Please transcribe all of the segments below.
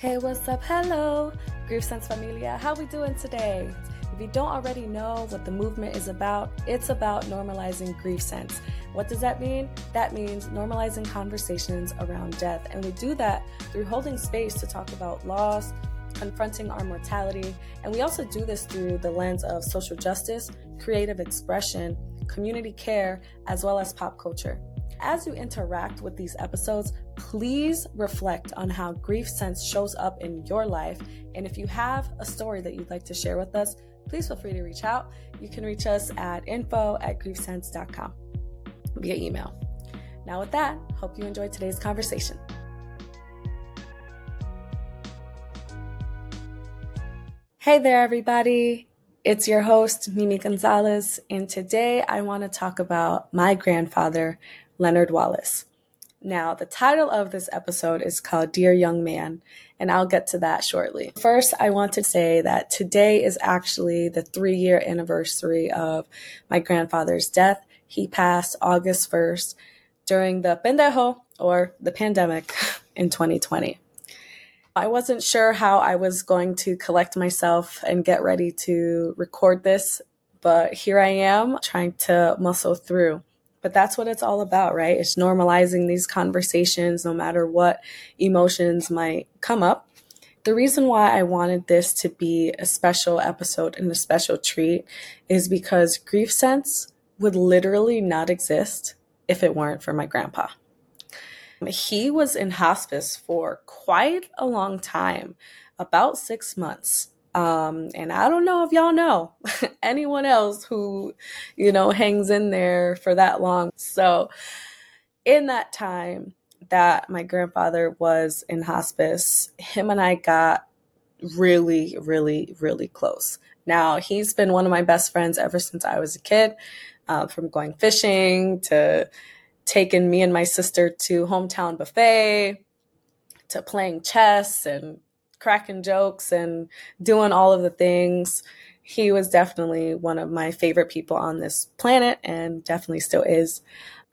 Hey, what's up? Hello, Grief Sense Familia. How we doing today? If you don't already know what the movement is about, it's about normalizing grief sense. What does that mean? That means normalizing conversations around death. And we do that through holding space to talk about loss, confronting our mortality. And we also do this through the lens of social justice, creative expression, community care, as well as pop culture. As you interact with these episodes, please reflect on how grief sense shows up in your life. And if you have a story that you'd like to share with us, please feel free to reach out. You can reach us at info at griefsense.com via email. Now, with that, hope you enjoyed today's conversation. Hey there, everybody. It's your host, Mimi Gonzalez, and today I want to talk about my grandfather, Leonard Wallace. Now, the title of this episode is called Dear Young Man, and I'll get to that shortly. First, I want to say that today is actually the three year anniversary of my grandfather's death. He passed August 1st during the pendejo or the pandemic in 2020. I wasn't sure how I was going to collect myself and get ready to record this, but here I am trying to muscle through. But that's what it's all about, right? It's normalizing these conversations no matter what emotions might come up. The reason why I wanted this to be a special episode and a special treat is because Grief Sense would literally not exist if it weren't for my grandpa. He was in hospice for quite a long time, about six months. Um, and I don't know if y'all know anyone else who, you know, hangs in there for that long. So, in that time that my grandfather was in hospice, him and I got really, really, really close. Now, he's been one of my best friends ever since I was a kid, uh, from going fishing to taking me and my sister to hometown buffet to playing chess and cracking jokes and doing all of the things. He was definitely one of my favorite people on this planet and definitely still is.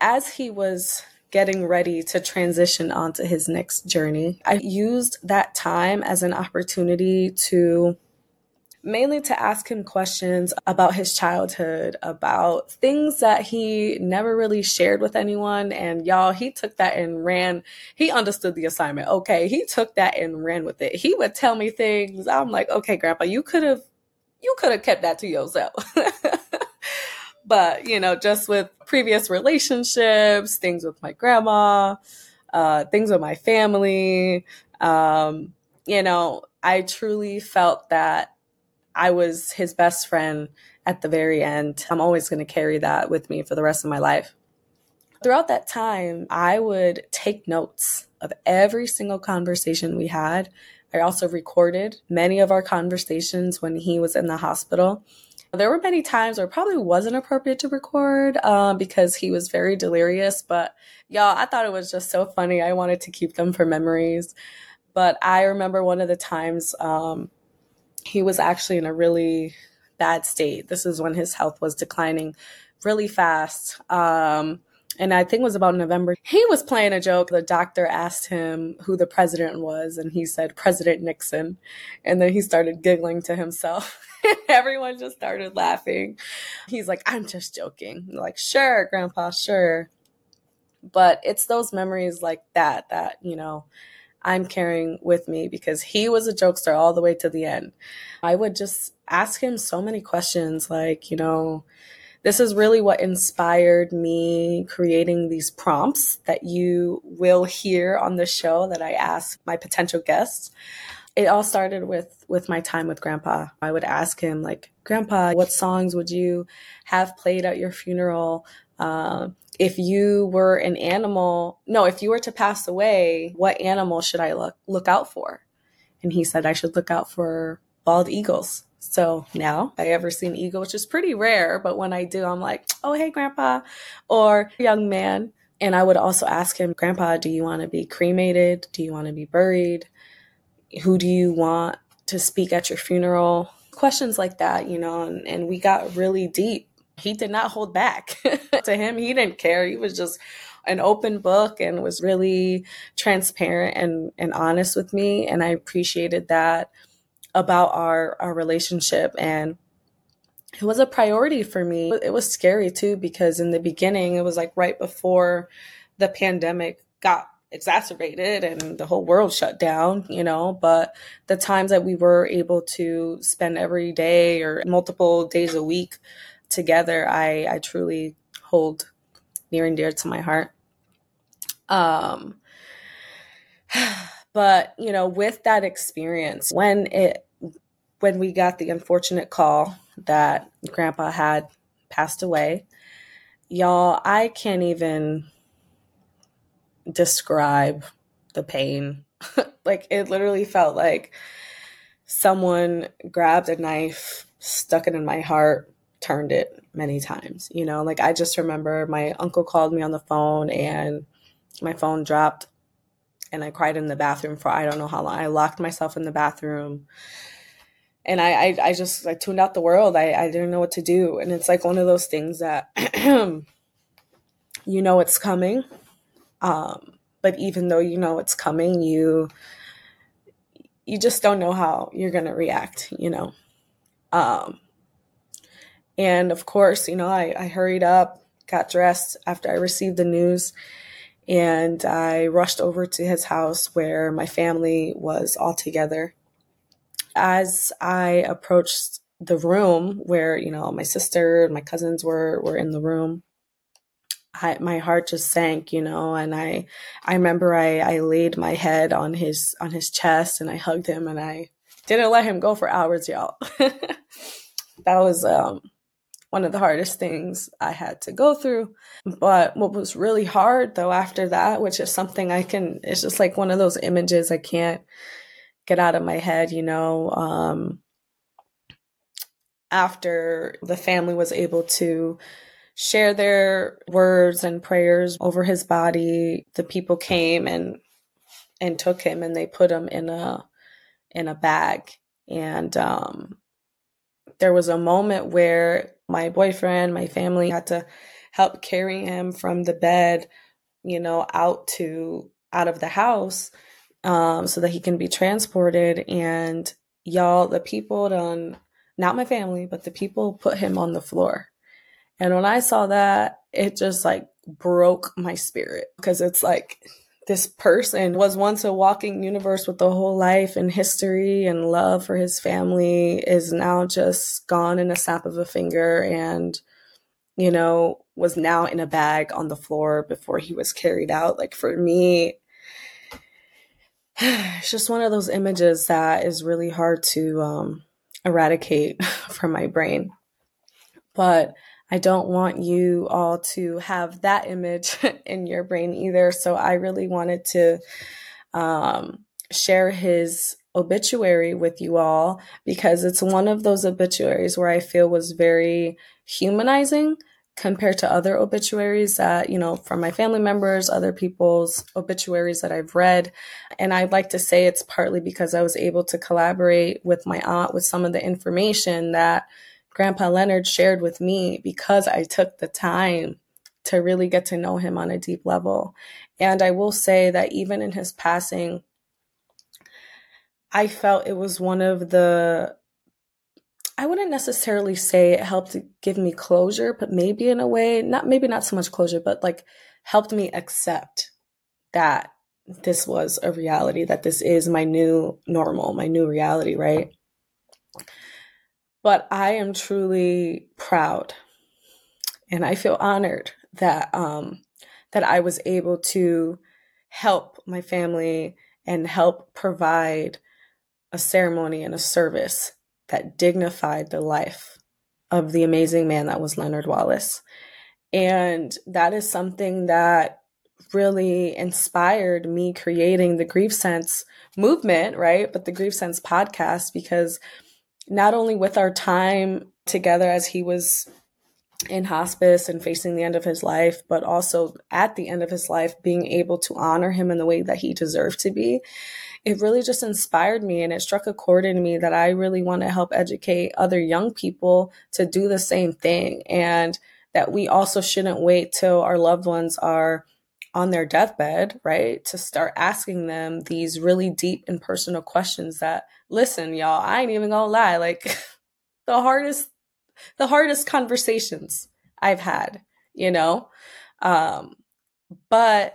As he was getting ready to transition onto his next journey, I used that time as an opportunity to mainly to ask him questions about his childhood, about things that he never really shared with anyone. And y'all, he took that and ran. He understood the assignment. Okay. He took that and ran with it. He would tell me things. I'm like, okay, grandpa, you could have, you could have kept that to yourself. but, you know, just with previous relationships, things with my grandma, uh, things with my family, um, you know, I truly felt that I was his best friend at the very end. I'm always going to carry that with me for the rest of my life. Throughout that time, I would take notes of every single conversation we had. I also recorded many of our conversations when he was in the hospital. There were many times where it probably wasn't appropriate to record um, because he was very delirious, but y'all, I thought it was just so funny. I wanted to keep them for memories. But I remember one of the times um, he was actually in a really bad state. This is when his health was declining really fast. Um, and I think it was about November. He was playing a joke. The doctor asked him who the president was, and he said President Nixon. And then he started giggling to himself. Everyone just started laughing. He's like, I'm just joking. I'm like, sure, Grandpa, sure. But it's those memories like that that, you know, I'm carrying with me because he was a jokester all the way to the end. I would just ask him so many questions like, you know, this is really what inspired me creating these prompts that you will hear on the show that I ask my potential guests. It all started with with my time with grandpa. I would ask him like, "Grandpa, what songs would you have played at your funeral? Uh, if you were an animal, no, if you were to pass away, what animal should I look look out for? And he said I should look out for bald eagles. So now I ever see an eagle, which is pretty rare, but when I do, I'm like, oh hey grandpa or young man. And I would also ask him, Grandpa, do you want to be cremated? Do you want to be buried? Who do you want to speak at your funeral? Questions like that, you know, and, and we got really deep he did not hold back. to him, he didn't care. He was just an open book and was really transparent and, and honest with me. And I appreciated that about our, our relationship. And it was a priority for me. It was scary too, because in the beginning, it was like right before the pandemic got exacerbated and the whole world shut down, you know. But the times that we were able to spend every day or multiple days a week together, I, I truly hold near and dear to my heart. Um, but you know, with that experience, when it when we got the unfortunate call that grandpa had passed away, y'all, I can't even describe the pain. like it literally felt like someone grabbed a knife, stuck it in my heart, turned it many times. You know, like I just remember my uncle called me on the phone and my phone dropped and I cried in the bathroom for I don't know how long. I locked myself in the bathroom and I, I, I just I tuned out the world. I, I didn't know what to do. And it's like one of those things that you know it's coming. Um, but even though you know it's coming, you you just don't know how you're gonna react, you know. Um, and of course, you know, I, I hurried up, got dressed after I received the news and I rushed over to his house where my family was all together. As I approached the room where, you know, my sister and my cousins were were in the room, I, my heart just sank, you know, and I I remember I, I laid my head on his on his chest and I hugged him and I didn't let him go for hours, y'all. that was um one of the hardest things I had to go through. But what was really hard though after that, which is something I can, it's just like one of those images I can't get out of my head, you know. Um, after the family was able to share their words and prayers over his body, the people came and and took him and they put him in a in a bag and um there was a moment where my boyfriend, my family had to help carry him from the bed, you know, out to out of the house um, so that he can be transported. And y'all, the people done, not my family, but the people put him on the floor. And when I saw that, it just like broke my spirit because it's like this person was once a walking universe with a whole life and history and love for his family is now just gone in a snap of a finger and you know was now in a bag on the floor before he was carried out. Like for me it's just one of those images that is really hard to um, eradicate from my brain. But I don't want you all to have that image in your brain either. So I really wanted to um, share his obituary with you all because it's one of those obituaries where I feel was very humanizing compared to other obituaries that, you know, from my family members, other people's obituaries that I've read. And I'd like to say it's partly because I was able to collaborate with my aunt with some of the information that Grandpa Leonard shared with me because I took the time to really get to know him on a deep level. And I will say that even in his passing, I felt it was one of the I wouldn't necessarily say it helped give me closure, but maybe in a way, not maybe not so much closure, but like helped me accept that this was a reality, that this is my new normal, my new reality, right? But I am truly proud and I feel honored that um, that I was able to help my family and help provide a ceremony and a service that dignified the life of the amazing man that was Leonard Wallace. And that is something that really inspired me creating the Grief Sense movement, right? But the Grief Sense podcast because not only with our time together as he was in hospice and facing the end of his life, but also at the end of his life, being able to honor him in the way that he deserved to be. It really just inspired me and it struck a chord in me that I really want to help educate other young people to do the same thing. And that we also shouldn't wait till our loved ones are on their deathbed, right, to start asking them these really deep and personal questions that, listen, y'all, I ain't even gonna lie, like the hardest, the hardest conversations I've had, you know? Um, but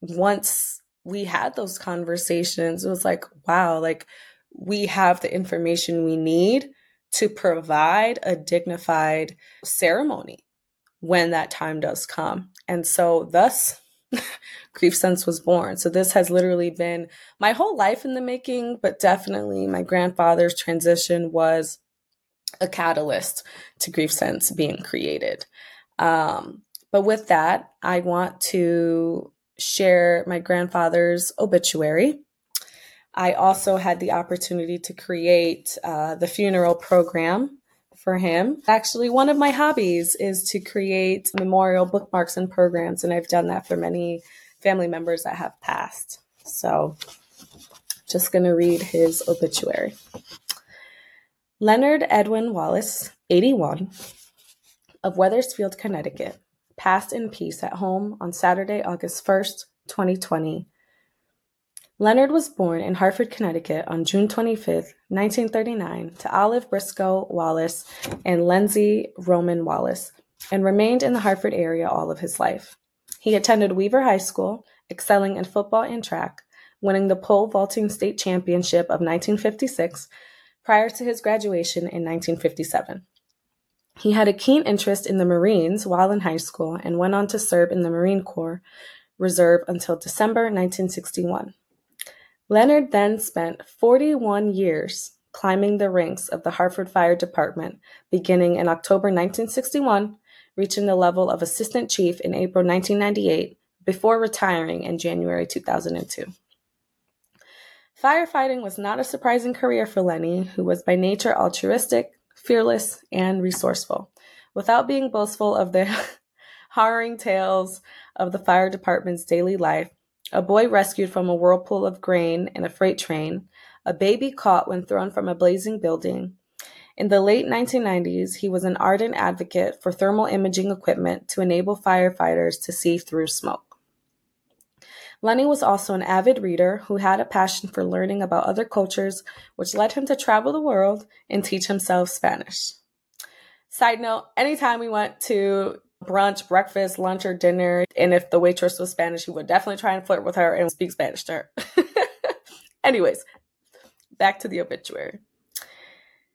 once we had those conversations, it was like, wow, like we have the information we need to provide a dignified ceremony when that time does come. And so, thus, Grief Sense was born. So, this has literally been my whole life in the making, but definitely my grandfather's transition was a catalyst to Grief Sense being created. Um, but with that, I want to share my grandfather's obituary. I also had the opportunity to create uh, the funeral program for him. Actually, one of my hobbies is to create memorial bookmarks and programs, and I've done that for many family members that have passed. So, just going to read his obituary. Leonard Edwin Wallace, 81, of Wethersfield, Connecticut, passed in peace at home on Saturday, August 1st, 2020. Leonard was born in Hartford, Connecticut on June 25, 1939, to Olive Briscoe Wallace and Lenzie Roman Wallace, and remained in the Hartford area all of his life. He attended Weaver High School, excelling in football and track, winning the pole vaulting state championship of 1956 prior to his graduation in 1957. He had a keen interest in the Marines while in high school and went on to serve in the Marine Corps Reserve until December 1961. Leonard then spent 41 years climbing the ranks of the Hartford Fire Department, beginning in October 1961, reaching the level of Assistant Chief in April 1998, before retiring in January 2002. Firefighting was not a surprising career for Lenny, who was by nature altruistic, fearless, and resourceful. Without being boastful of the harrowing tales of the fire department's daily life, a boy rescued from a whirlpool of grain in a freight train, a baby caught when thrown from a blazing building. In the late 1990s, he was an ardent advocate for thermal imaging equipment to enable firefighters to see through smoke. Lenny was also an avid reader who had a passion for learning about other cultures, which led him to travel the world and teach himself Spanish. Side note, anytime we went to brunch, breakfast, lunch, or dinner. And if the waitress was Spanish, he would definitely try and flirt with her and speak Spanish to her. Anyways, back to the obituary.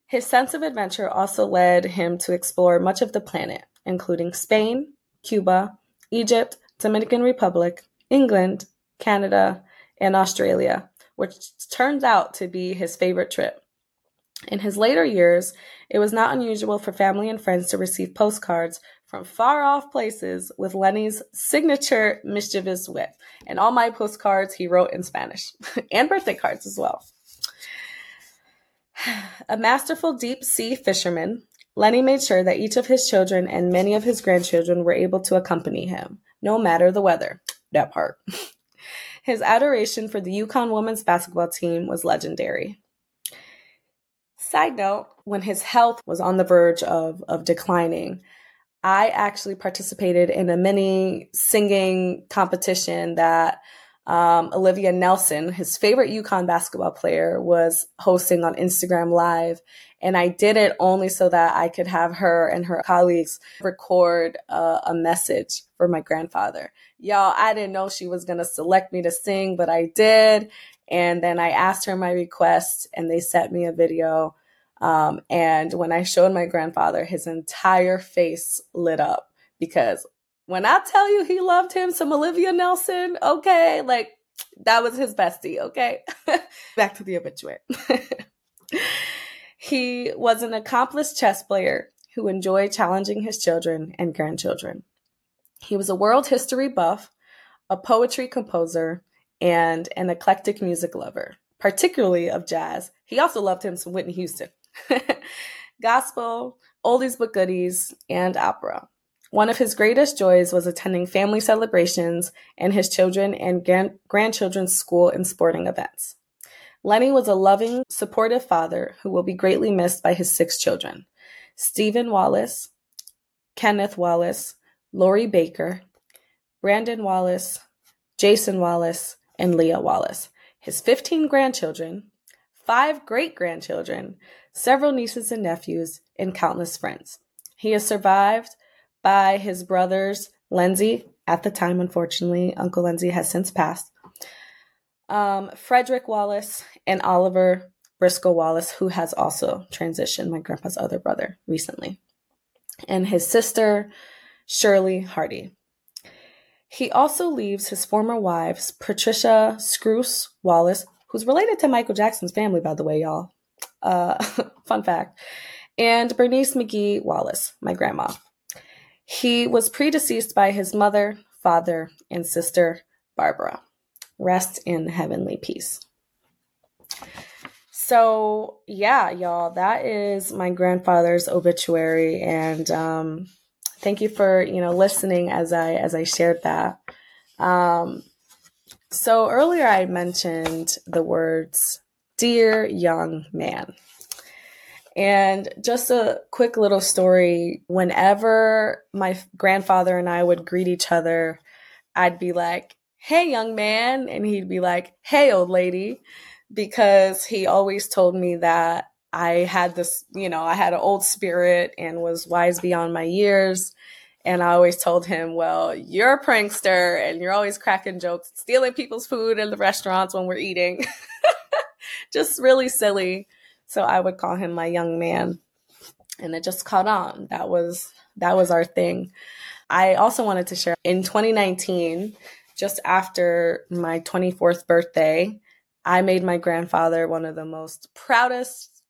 His sense of adventure also led him to explore much of the planet, including Spain, Cuba, Egypt, Dominican Republic, England, Canada, and Australia, which turns out to be his favorite trip. In his later years, it was not unusual for family and friends to receive postcards from far off places with Lenny's signature mischievous wit. And all my postcards he wrote in Spanish and birthday cards as well. A masterful deep sea fisherman, Lenny made sure that each of his children and many of his grandchildren were able to accompany him, no matter the weather. That part. His adoration for the UConn women's basketball team was legendary. Side note, when his health was on the verge of, of declining, I actually participated in a mini singing competition that um, Olivia Nelson, his favorite UConn basketball player, was hosting on Instagram Live. And I did it only so that I could have her and her colleagues record uh, a message for my grandfather. Y'all, I didn't know she was going to select me to sing, but I did. And then I asked her my request, and they sent me a video um, and when I showed my grandfather, his entire face lit up because when I tell you he loved him some Olivia Nelson, okay, like that was his bestie, okay? Back to the obituary. he was an accomplished chess player who enjoyed challenging his children and grandchildren. He was a world history buff, a poetry composer, and an eclectic music lover, particularly of jazz. He also loved him some Whitney Houston. gospel, oldies but goodies, and opera. One of his greatest joys was attending family celebrations and his children and gran- grandchildren's school and sporting events. Lenny was a loving, supportive father who will be greatly missed by his six children Stephen Wallace, Kenneth Wallace, Lori Baker, Brandon Wallace, Jason Wallace, and Leah Wallace, his 15 grandchildren, five great grandchildren, several nieces and nephews, and countless friends. He is survived by his brothers, Lindsay, at the time, unfortunately, Uncle Lindsay has since passed, um, Frederick Wallace, and Oliver Briscoe Wallace, who has also transitioned, my grandpa's other brother, recently, and his sister, Shirley Hardy. He also leaves his former wives, Patricia Scrouse Wallace, who's related to Michael Jackson's family, by the way, y'all. Uh, fun fact. And Bernice McGee Wallace, my grandma. He was predeceased by his mother, father, and sister, Barbara. Rest in heavenly peace. So, yeah, y'all, that is my grandfather's obituary and um thank you for, you know, listening as I as I shared that. Um so earlier I mentioned the words dear young man. And just a quick little story whenever my grandfather and I would greet each other, I'd be like, hey, young man. And he'd be like, hey, old lady. Because he always told me that I had this, you know, I had an old spirit and was wise beyond my years. And I always told him, well, you're a prankster and you're always cracking jokes, stealing people's food in the restaurants when we're eating. Just really silly. So I would call him my young man. And it just caught on. That was that was our thing. I also wanted to share in 2019, just after my 24th birthday, I made my grandfather one of the most proudest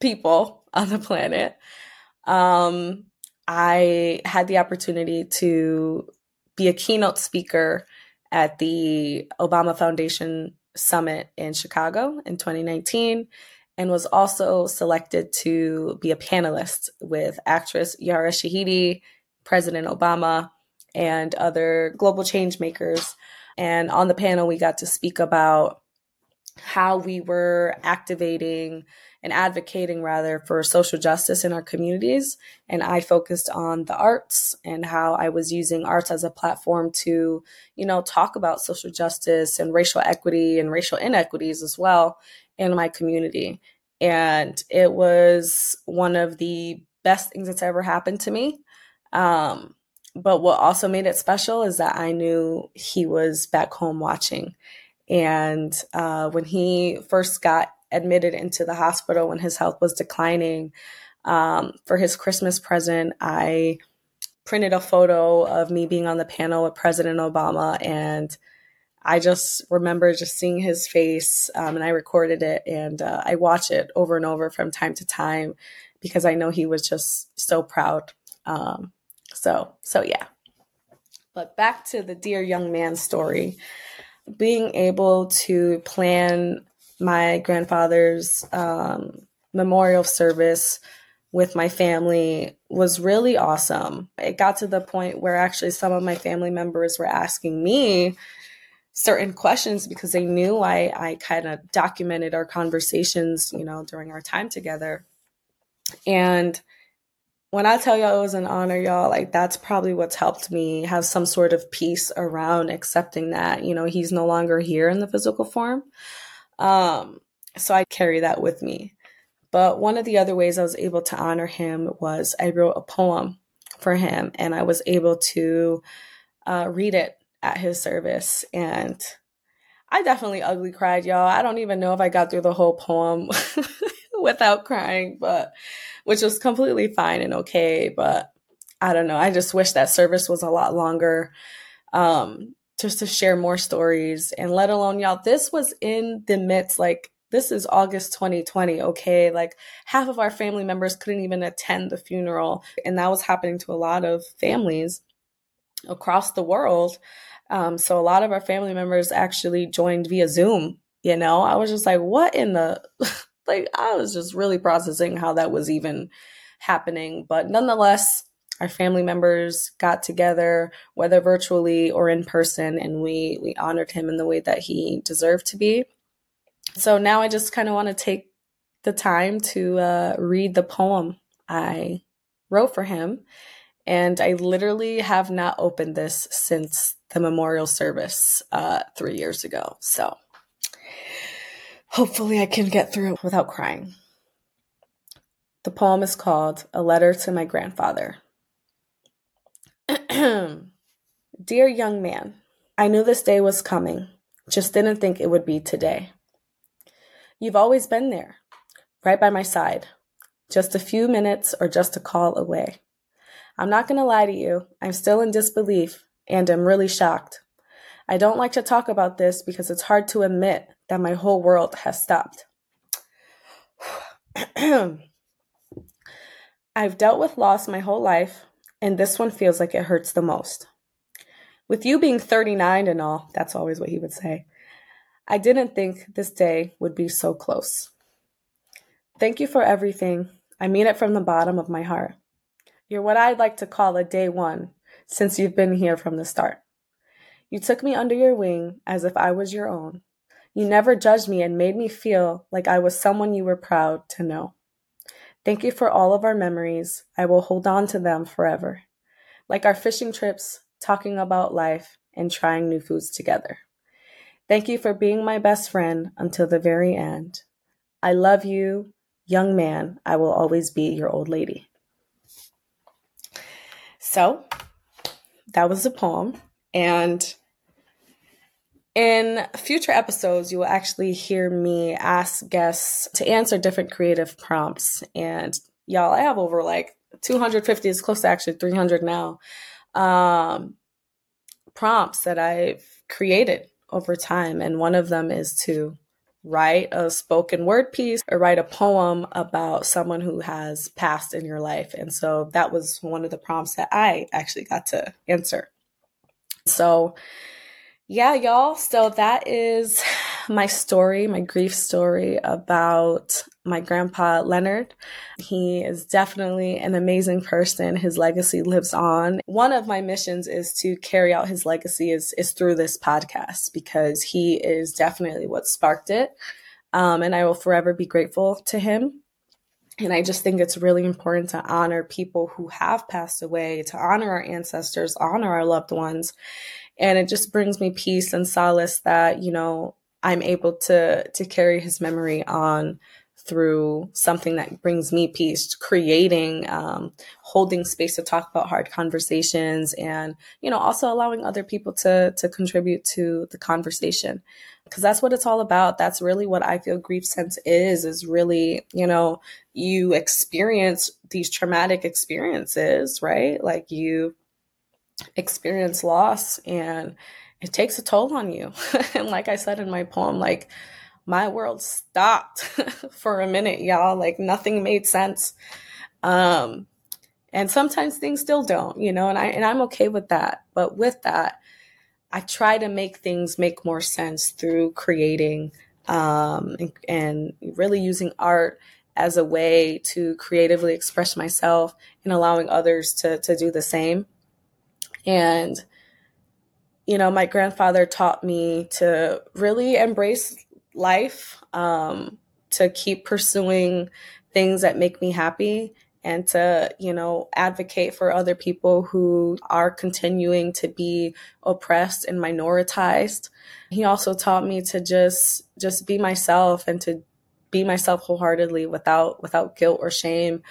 people on the planet. Um, I had the opportunity to be a keynote speaker at the Obama Foundation Summit in Chicago in 2019 and was also selected to be a panelist with actress Yara Shahidi, President Obama, and other global change makers. And on the panel, we got to speak about how we were activating and advocating rather for social justice in our communities and i focused on the arts and how i was using arts as a platform to you know talk about social justice and racial equity and racial inequities as well in my community. And it was one of the best things that's ever happened to me. Um, but what also made it special is that I knew he was back home watching. And uh, when he first got admitted into the hospital when his health was declining, um, for his Christmas present, I printed a photo of me being on the panel with President Obama and I just remember just seeing his face, um, and I recorded it, and uh, I watch it over and over from time to time because I know he was just so proud. Um, so, so yeah. But back to the dear young man story, being able to plan my grandfather's um, memorial service with my family was really awesome. It got to the point where actually some of my family members were asking me certain questions because they knew I, I kind of documented our conversations, you know, during our time together. And when I tell y'all it was an honor, y'all, like that's probably what's helped me have some sort of peace around accepting that, you know, he's no longer here in the physical form. Um, so I carry that with me. But one of the other ways I was able to honor him was I wrote a poem for him and I was able to uh, read it at his service. And I definitely ugly cried, y'all. I don't even know if I got through the whole poem without crying, but which was completely fine and okay. But I don't know. I just wish that service was a lot longer. Um, just to share more stories and let alone y'all this was in the midst like this is August 2020, okay? Like half of our family members couldn't even attend the funeral. And that was happening to a lot of families across the world. Um, so a lot of our family members actually joined via Zoom. You know, I was just like, what in the like? I was just really processing how that was even happening. But nonetheless, our family members got together, whether virtually or in person, and we we honored him in the way that he deserved to be. So now I just kind of want to take the time to uh, read the poem I wrote for him And I literally have not opened this since the memorial service uh, three years ago. So hopefully I can get through without crying. The poem is called A Letter to My Grandfather. Dear young man, I knew this day was coming, just didn't think it would be today. You've always been there, right by my side, just a few minutes or just a call away. I'm not going to lie to you, I'm still in disbelief and am really shocked. I don't like to talk about this because it's hard to admit that my whole world has stopped. I've dealt with loss my whole life, and this one feels like it hurts the most. With you being 39 and all, that's always what he would say, I didn't think this day would be so close. Thank you for everything. I mean it from the bottom of my heart. You're what I'd like to call a day one since you've been here from the start. You took me under your wing as if I was your own. You never judged me and made me feel like I was someone you were proud to know. Thank you for all of our memories. I will hold on to them forever. Like our fishing trips, talking about life, and trying new foods together. Thank you for being my best friend until the very end. I love you, young man. I will always be your old lady. So, that was a poem. And in future episodes, you will actually hear me ask guests to answer different creative prompts. And y'all, I have over like 250, it's close to actually 300 now, um, prompts that I've created over time. And one of them is to write a spoken word piece or write a poem about someone who has passed in your life. And so that was one of the prompts that I actually got to answer. So, yeah, y'all. So that is my story, my grief story about my grandpa Leonard. He is definitely an amazing person. His legacy lives on. One of my missions is to carry out his legacy is, is through this podcast because he is definitely what sparked it. Um, and I will forever be grateful to him. And I just think it's really important to honor people who have passed away, to honor our ancestors, honor our loved ones, and it just brings me peace and solace that you know i'm able to to carry his memory on through something that brings me peace creating um, holding space to talk about hard conversations and you know also allowing other people to to contribute to the conversation. Because that's what it's all about. That's really what i feel grief sense is is really you know you experience these traumatic experiences right? Like you experience loss and it takes a toll on you. and like I said in my poem, like my world stopped for a minute, y'all. Like nothing made sense. Um, and sometimes things still don't, you know, and I and I'm okay with that. But with that, I try to make things make more sense through creating um, and, and really using art as a way to creatively express myself and allowing others to to do the same. And, you know, my grandfather taught me to really embrace life, um, to keep pursuing things that make me happy and to you know advocate for other people who are continuing to be oppressed and minoritized. He also taught me to just just be myself and to be myself wholeheartedly without without guilt or shame.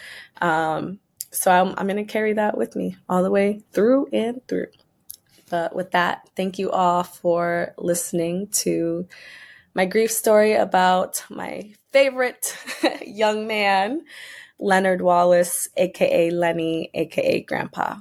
Um, so I'm, I'm going to carry that with me all the way through and through. But with that, thank you all for listening to my grief story about my favorite young man, Leonard Wallace, aka Lenny, aka Grandpa.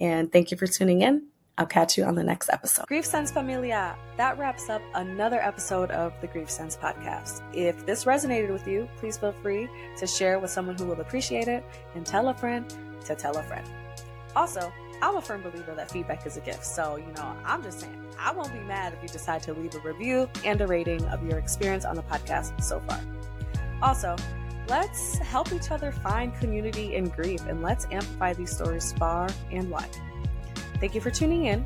And thank you for tuning in. I'll catch you on the next episode. Grief Sense Familia. That wraps up another episode of the Grief Sense podcast. If this resonated with you, please feel free to share with someone who will appreciate it and tell a friend to tell a friend. Also, I'm a firm believer that feedback is a gift. So, you know, I'm just saying, I won't be mad if you decide to leave a review and a rating of your experience on the podcast so far. Also, let's help each other find community in grief and let's amplify these stories far and wide. Thank you for tuning in.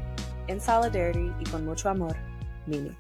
In solidarity y con mucho amor, Mimi.